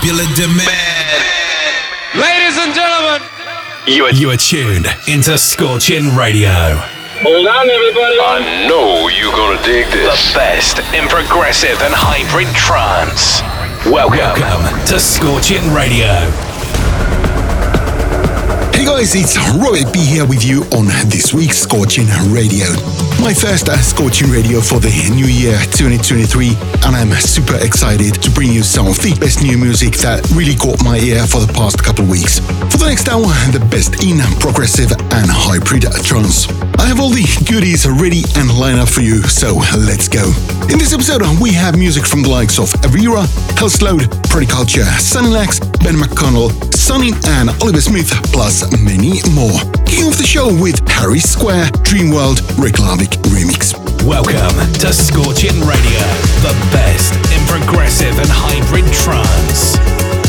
popular demand. Ladies and gentlemen, you are, you are tuned into Scorching Radio. Hold on, everybody. I know you're gonna dig this. The best in progressive and hybrid trance. Welcome, Welcome to Scorching Radio. Hey guys, it's Robert B here with you on this week's Scorching Radio. My first uh, Scorching Radio for the new year 2023, and I'm super excited to bring you some of the best new music that really caught my ear for the past couple weeks. For the next hour, the best in progressive and hybrid trance. I have all the goodies ready and lined up for you, so let's go. In this episode, we have music from the likes of Avira, Hellslode, Culture, Sunny Lax, Ben McConnell, Sunny, and Oliver Smith, plus many more. King of the show with Harry Square, Dreamworld, Rick Lavick remix. Welcome to Scorching Radio, the best in progressive and hybrid trance.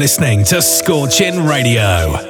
Listening to Scorching Radio.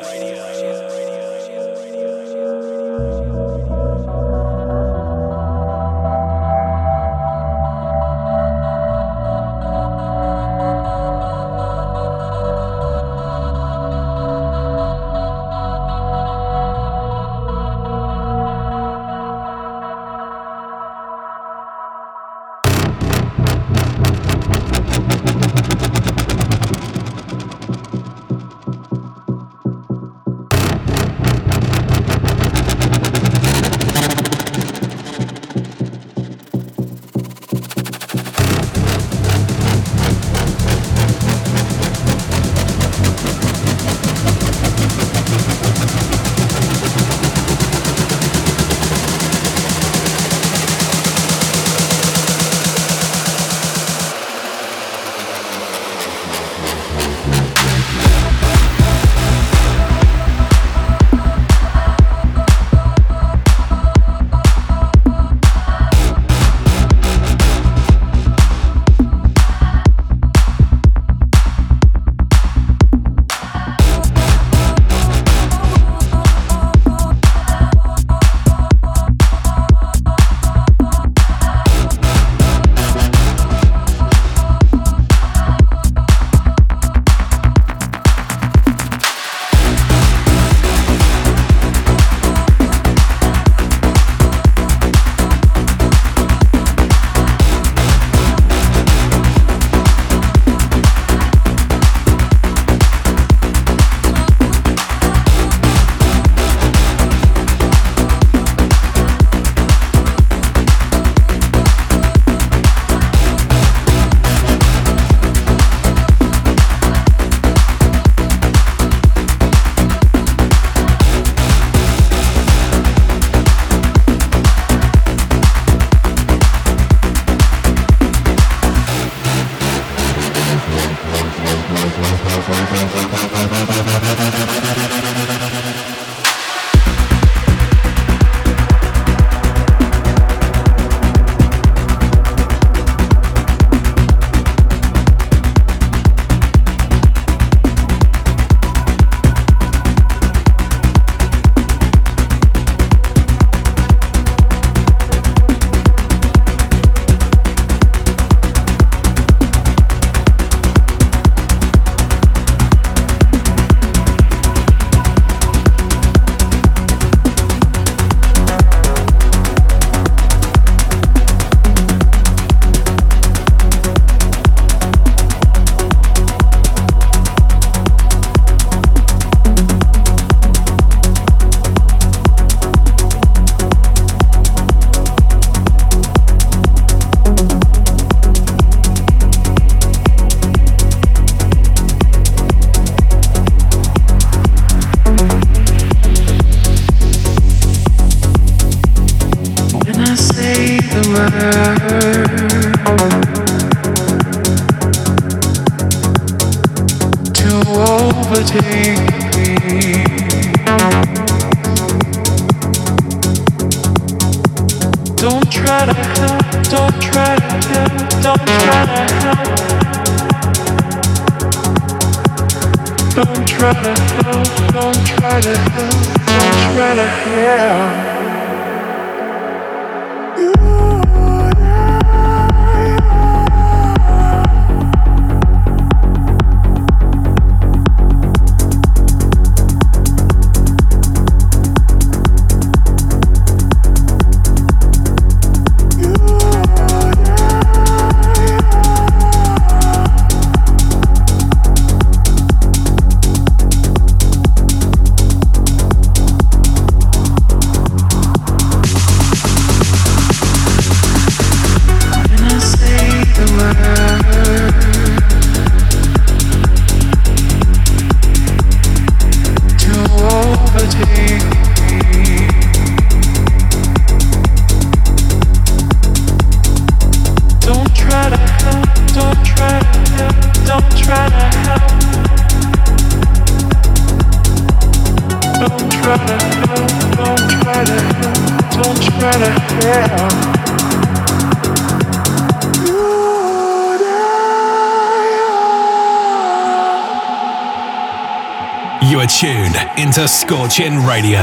You are tuned into Scorching Radio.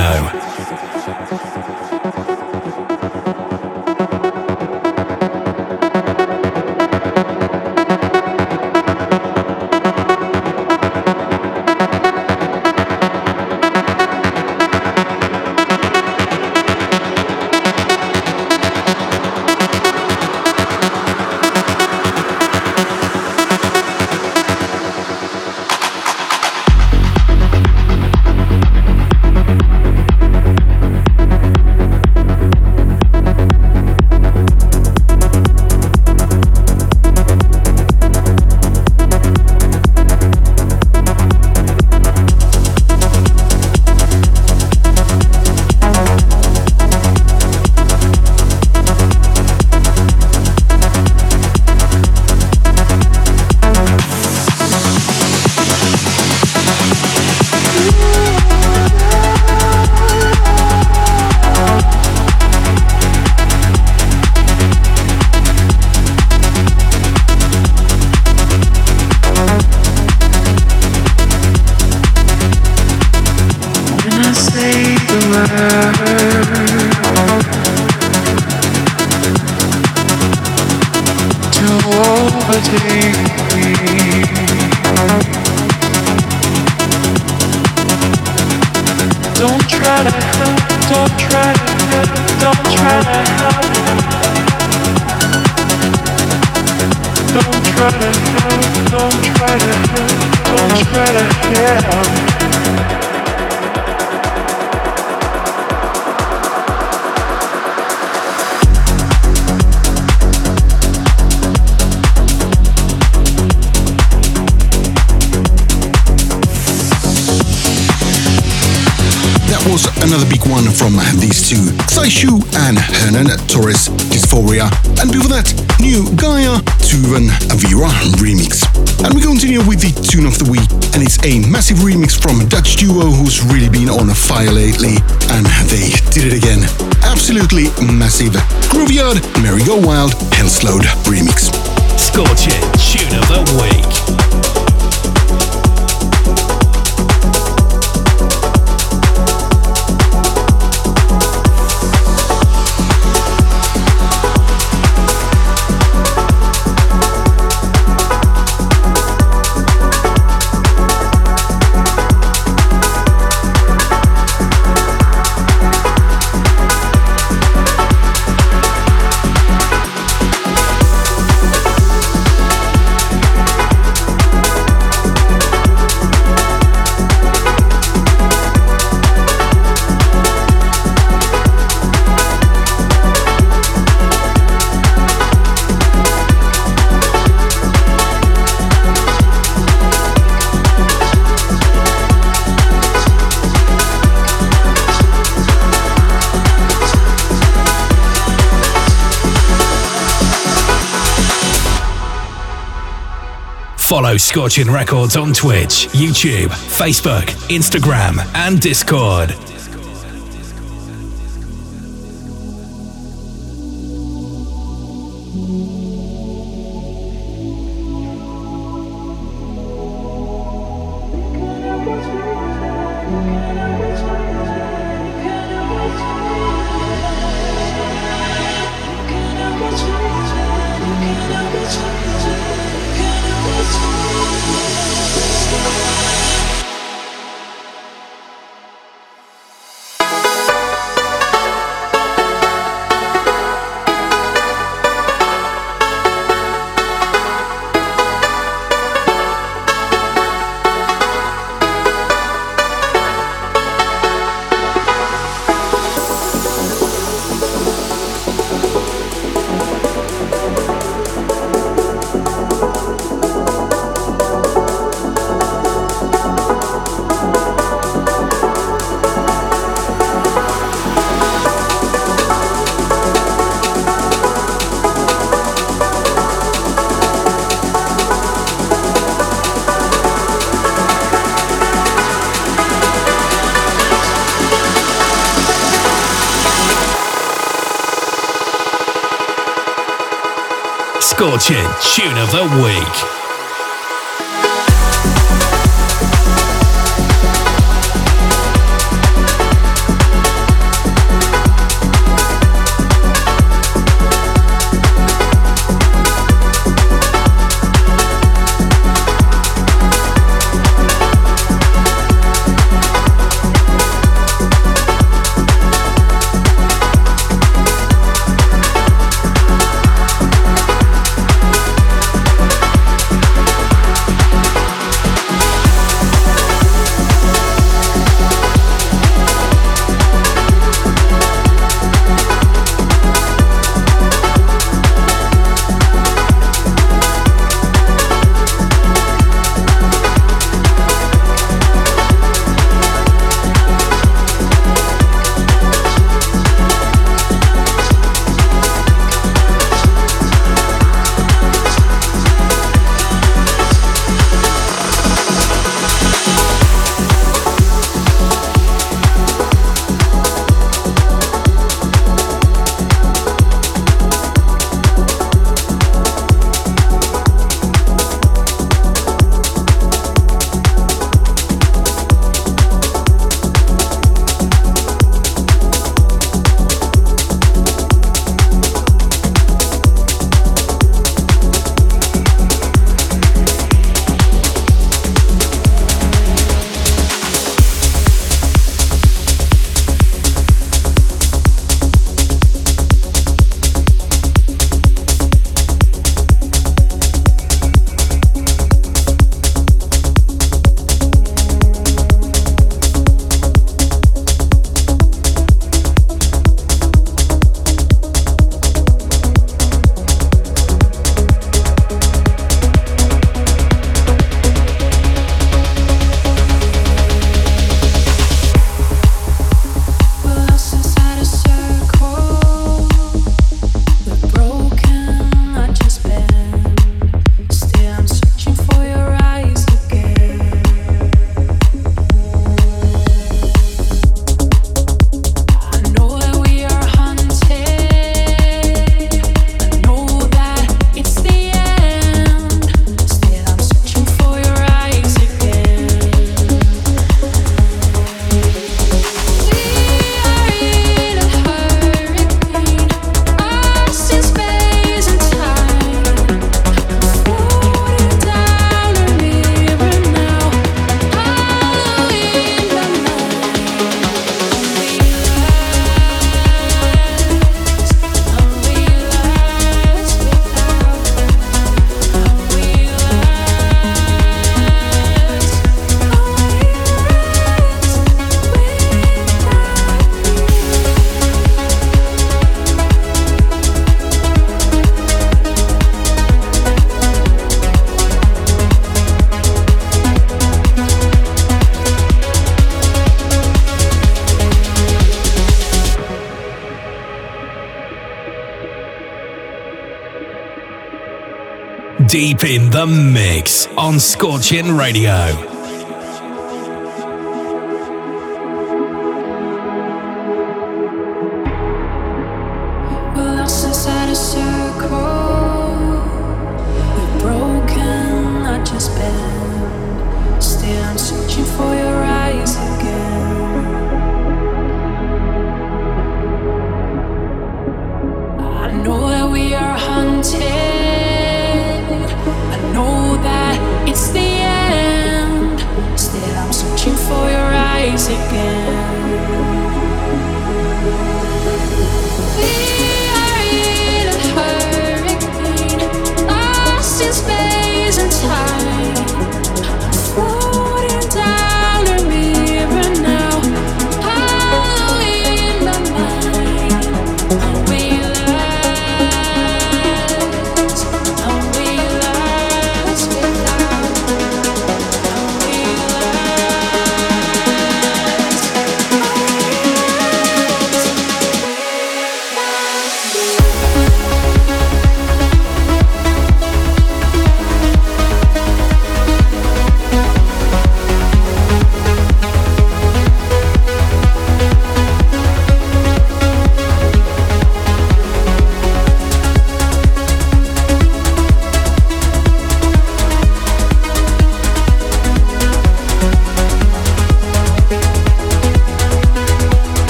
another big one from these two Saishu and Hernan Torres Dysphoria. And before that, new Gaia Tuvan Avira remix. And we continue with the tune of the week, and it's a massive remix from a Dutch duo who's really been on fire lately, and they did it again. Absolutely massive. Grooveyard, Mary Go Wild, Hellslode remix. Scorching tune of the week. Follow Scorching Records on Twitch, YouTube, Facebook, Instagram, and Discord. Scorching Tune of the Week. Deep in the mix on Scorching Radio.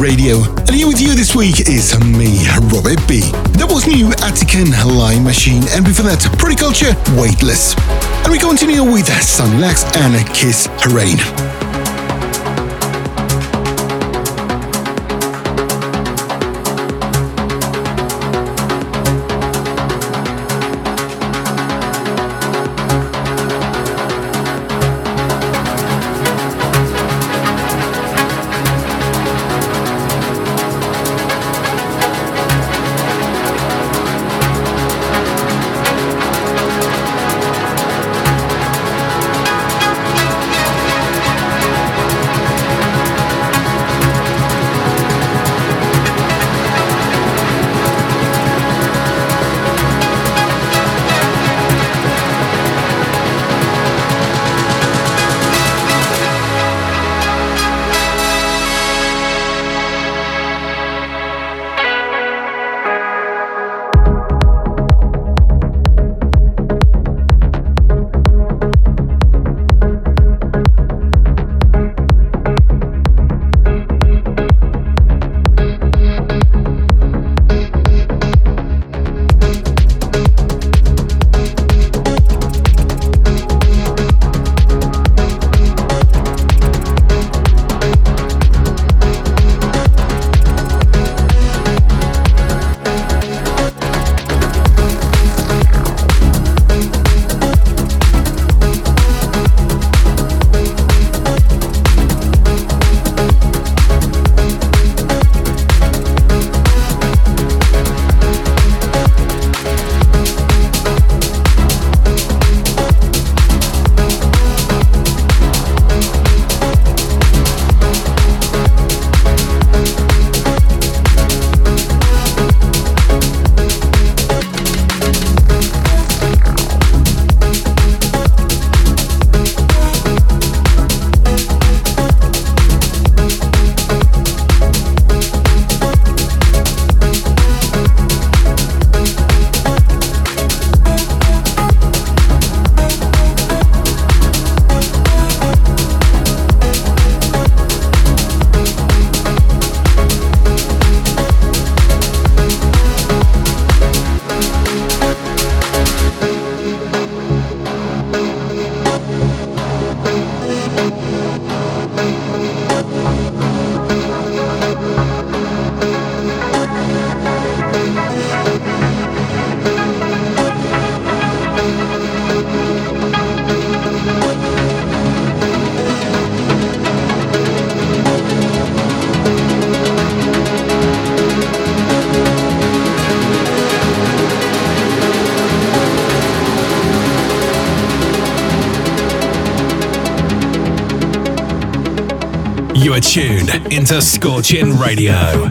Radio. And here with you this week is me, Robert B. That was new Attican Line Machine, and before that, Pretty Culture, Weightless. And we continue with Sunny Lax and Kiss Rain. Tuned into Scorching Radio.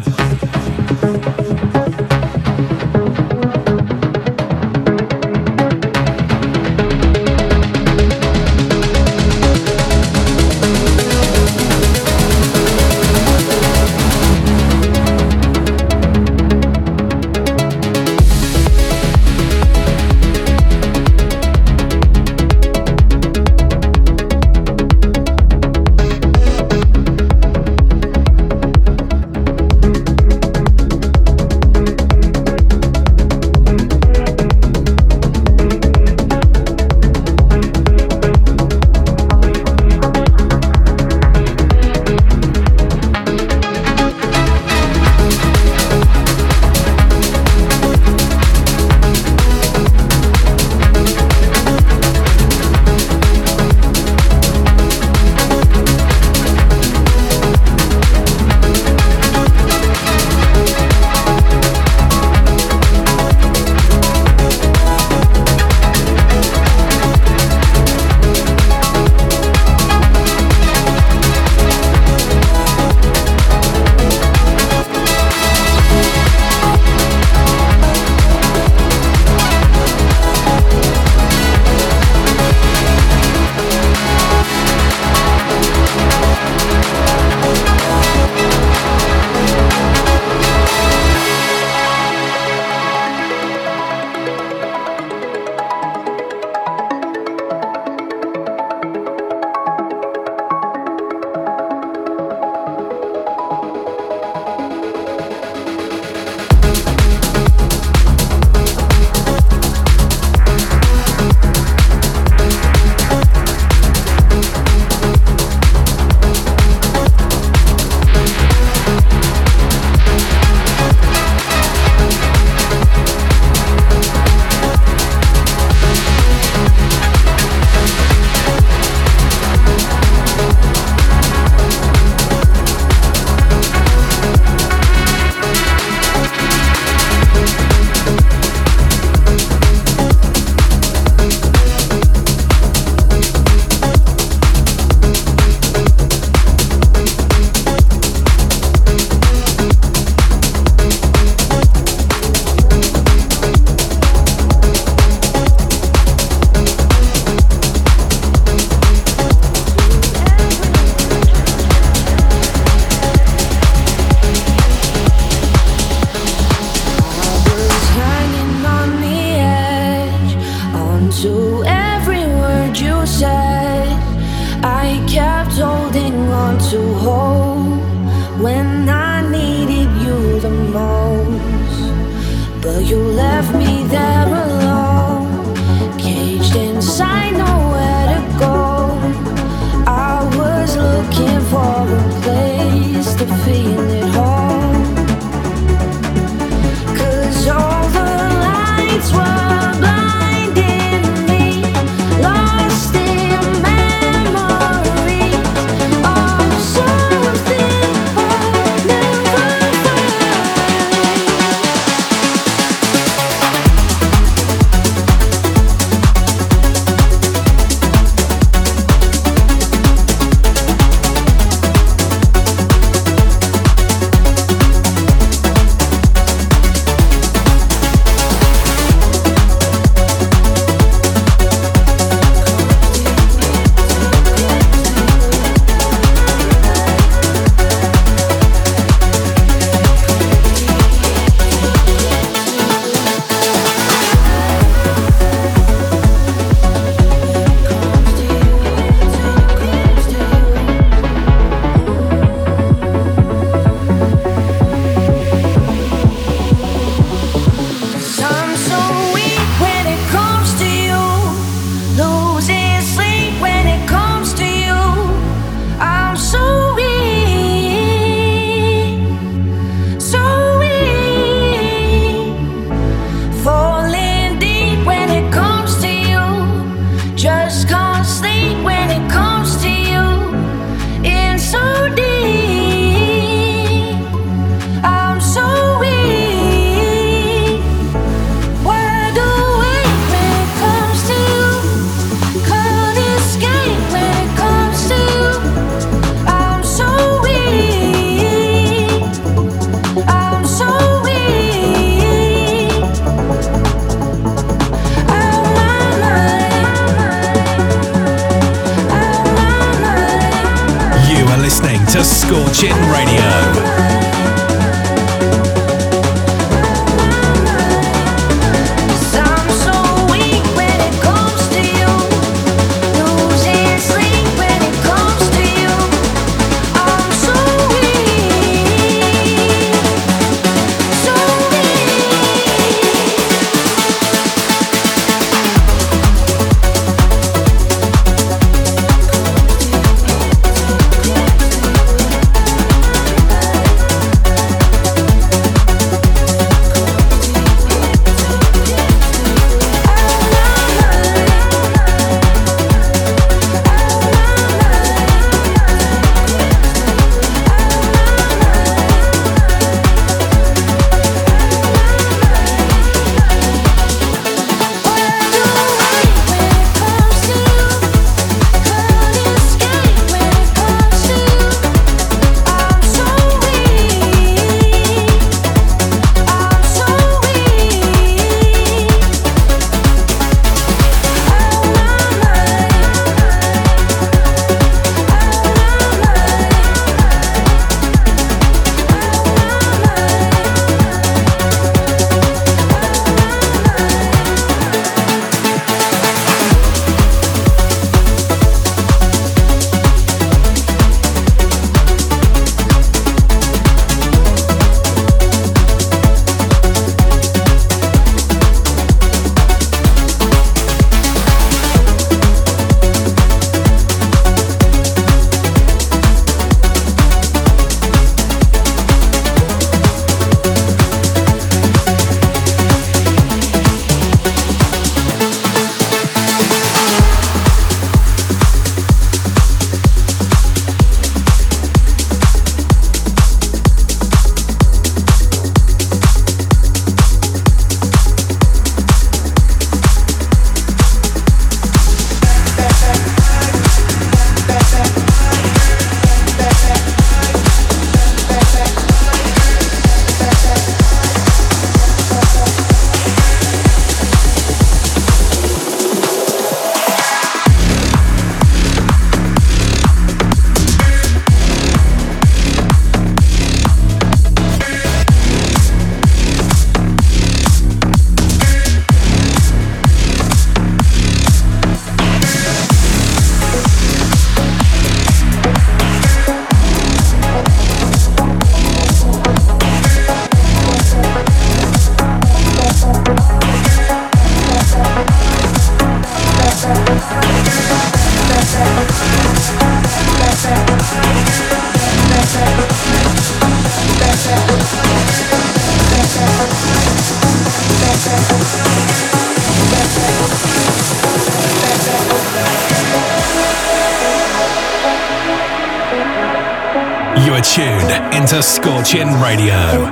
Tuned into Scorching Radio.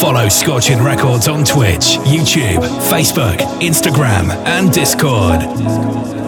Follow Scorching Records on Twitch, YouTube, Facebook, Instagram, and Discord.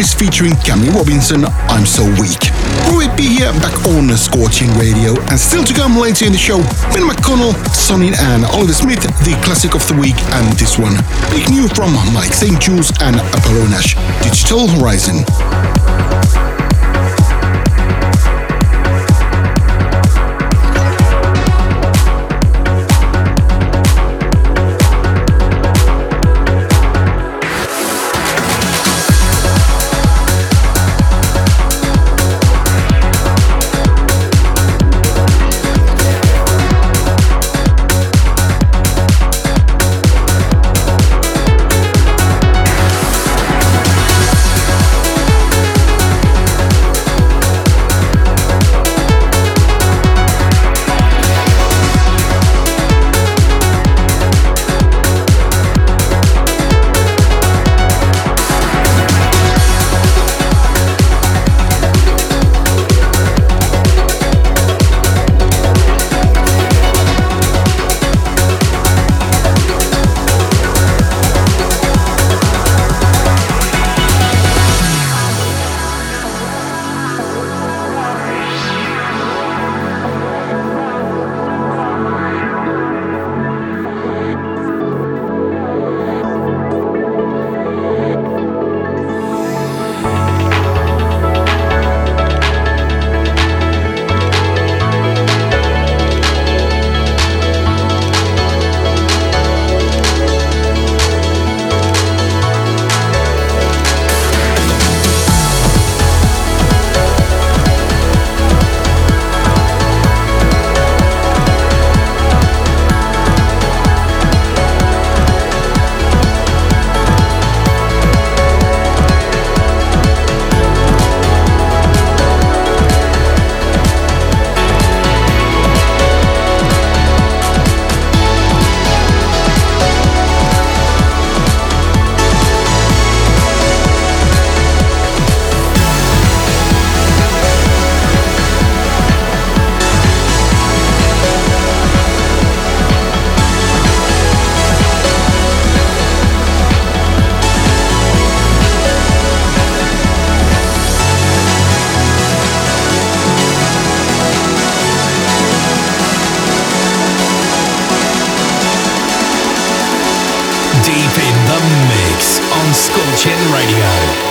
Valaris featuring Cammie Robinson, I'm So Weak. Roy B here, back on Scorching Radio, and still to come later in the show, Ben McConnell, Sonny and Oliver Smith, the classic of the week, and this one, big new from Mike St. Jules and Apollo Nash, Digital Horizon. Scorching Radio.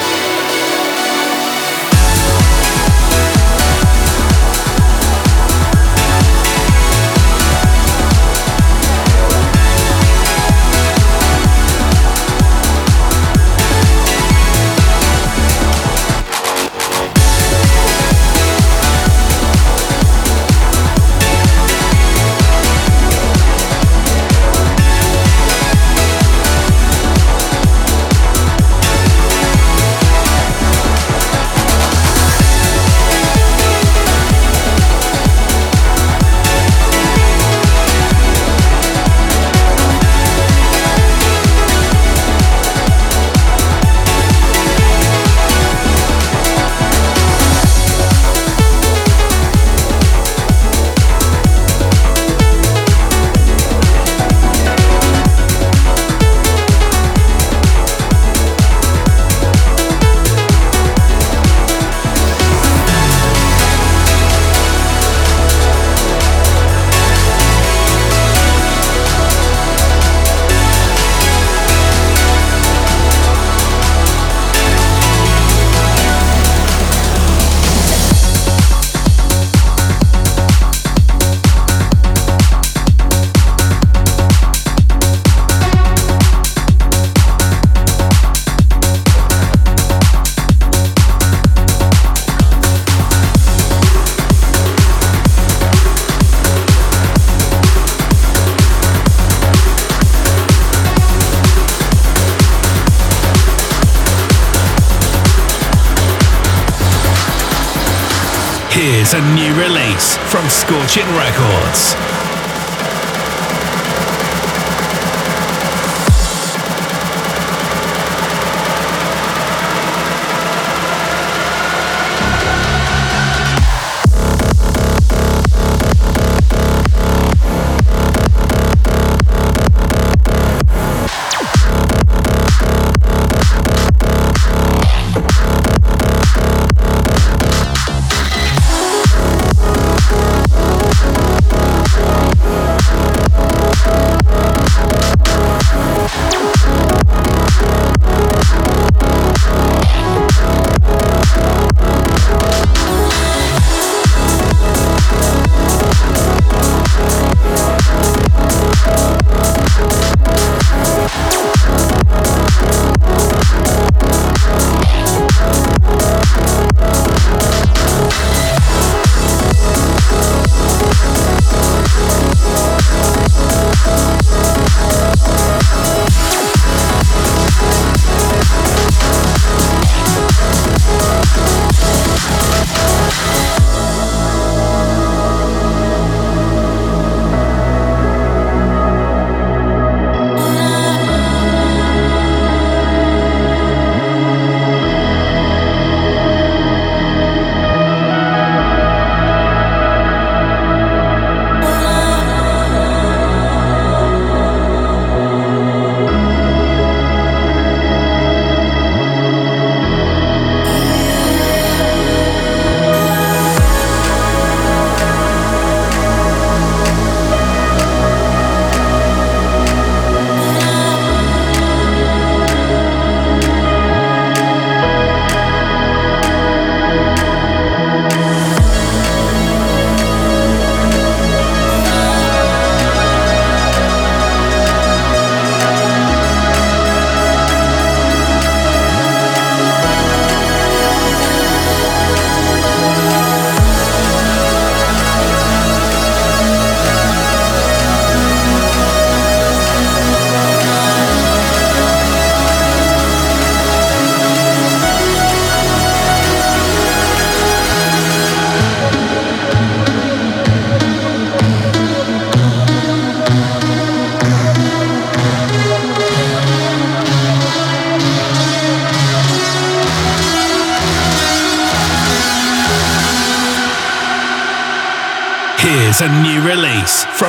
A new release from Scorching Records.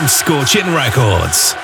From Scorching Records.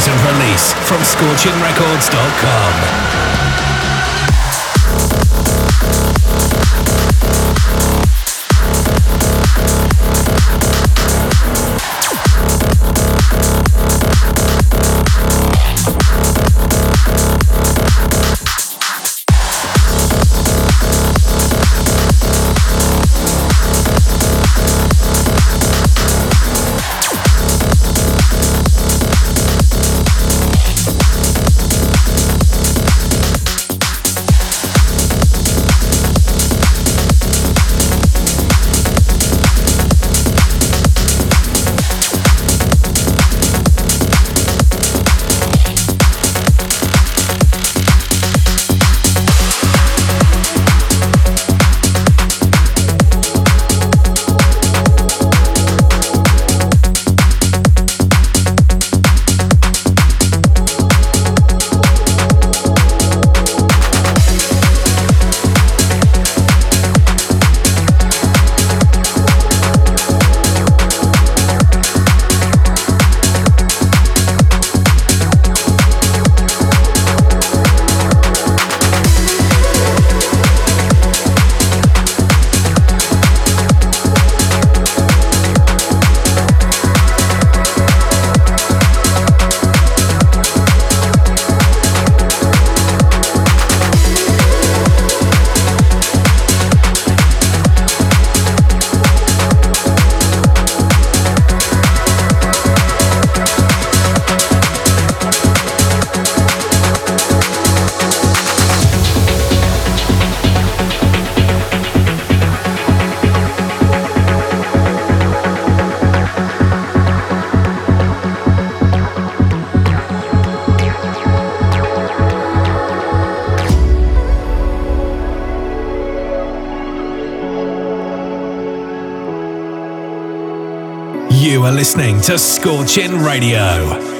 News and release from scorchingrecords.com. are listening to Scorching Radio.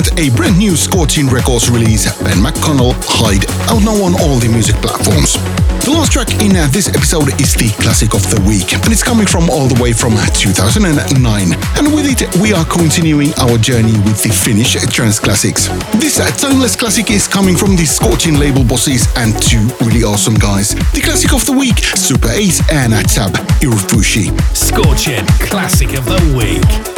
That, a brand new Scorching Records release, Ben McConnell, Hide, out now on all the music platforms. The last track in uh, this episode is the classic of the week, and it's coming from all the way from 2009. And with it, we are continuing our journey with the Finnish trance classics. This uh, timeless classic is coming from the Scorching label bosses and two really awesome guys. The classic of the week, Super8 and Tab Irufushi. Scorching classic of the week.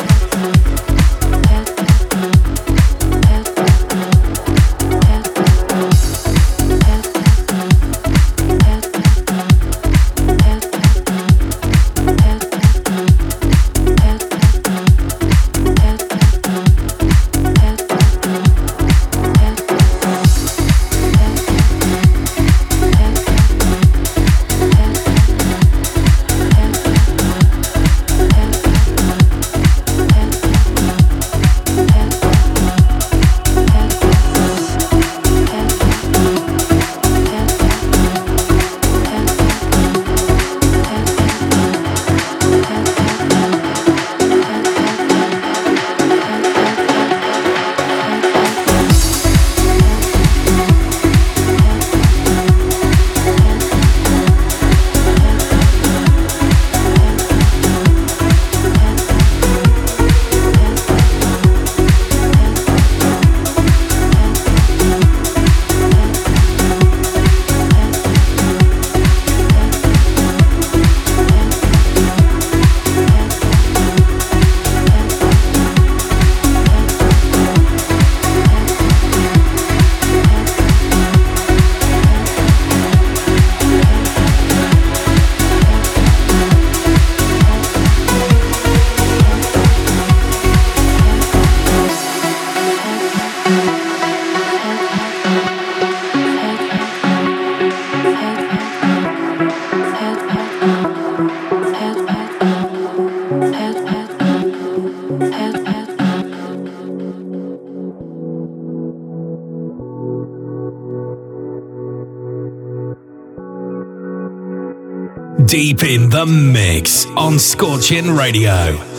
Deep in the mix on Scorching Radio.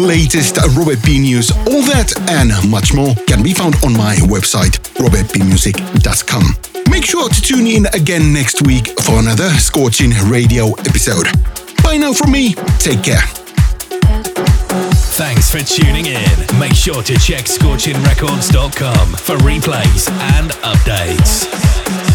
Latest Robert B news, all that and much more can be found on my website, robertbmusic.com. Make sure to tune in again next week for another Scorching Radio episode. Bye now from me. Take care. Thanks for tuning in. Make sure to check scorchingrecords.com for replays and updates.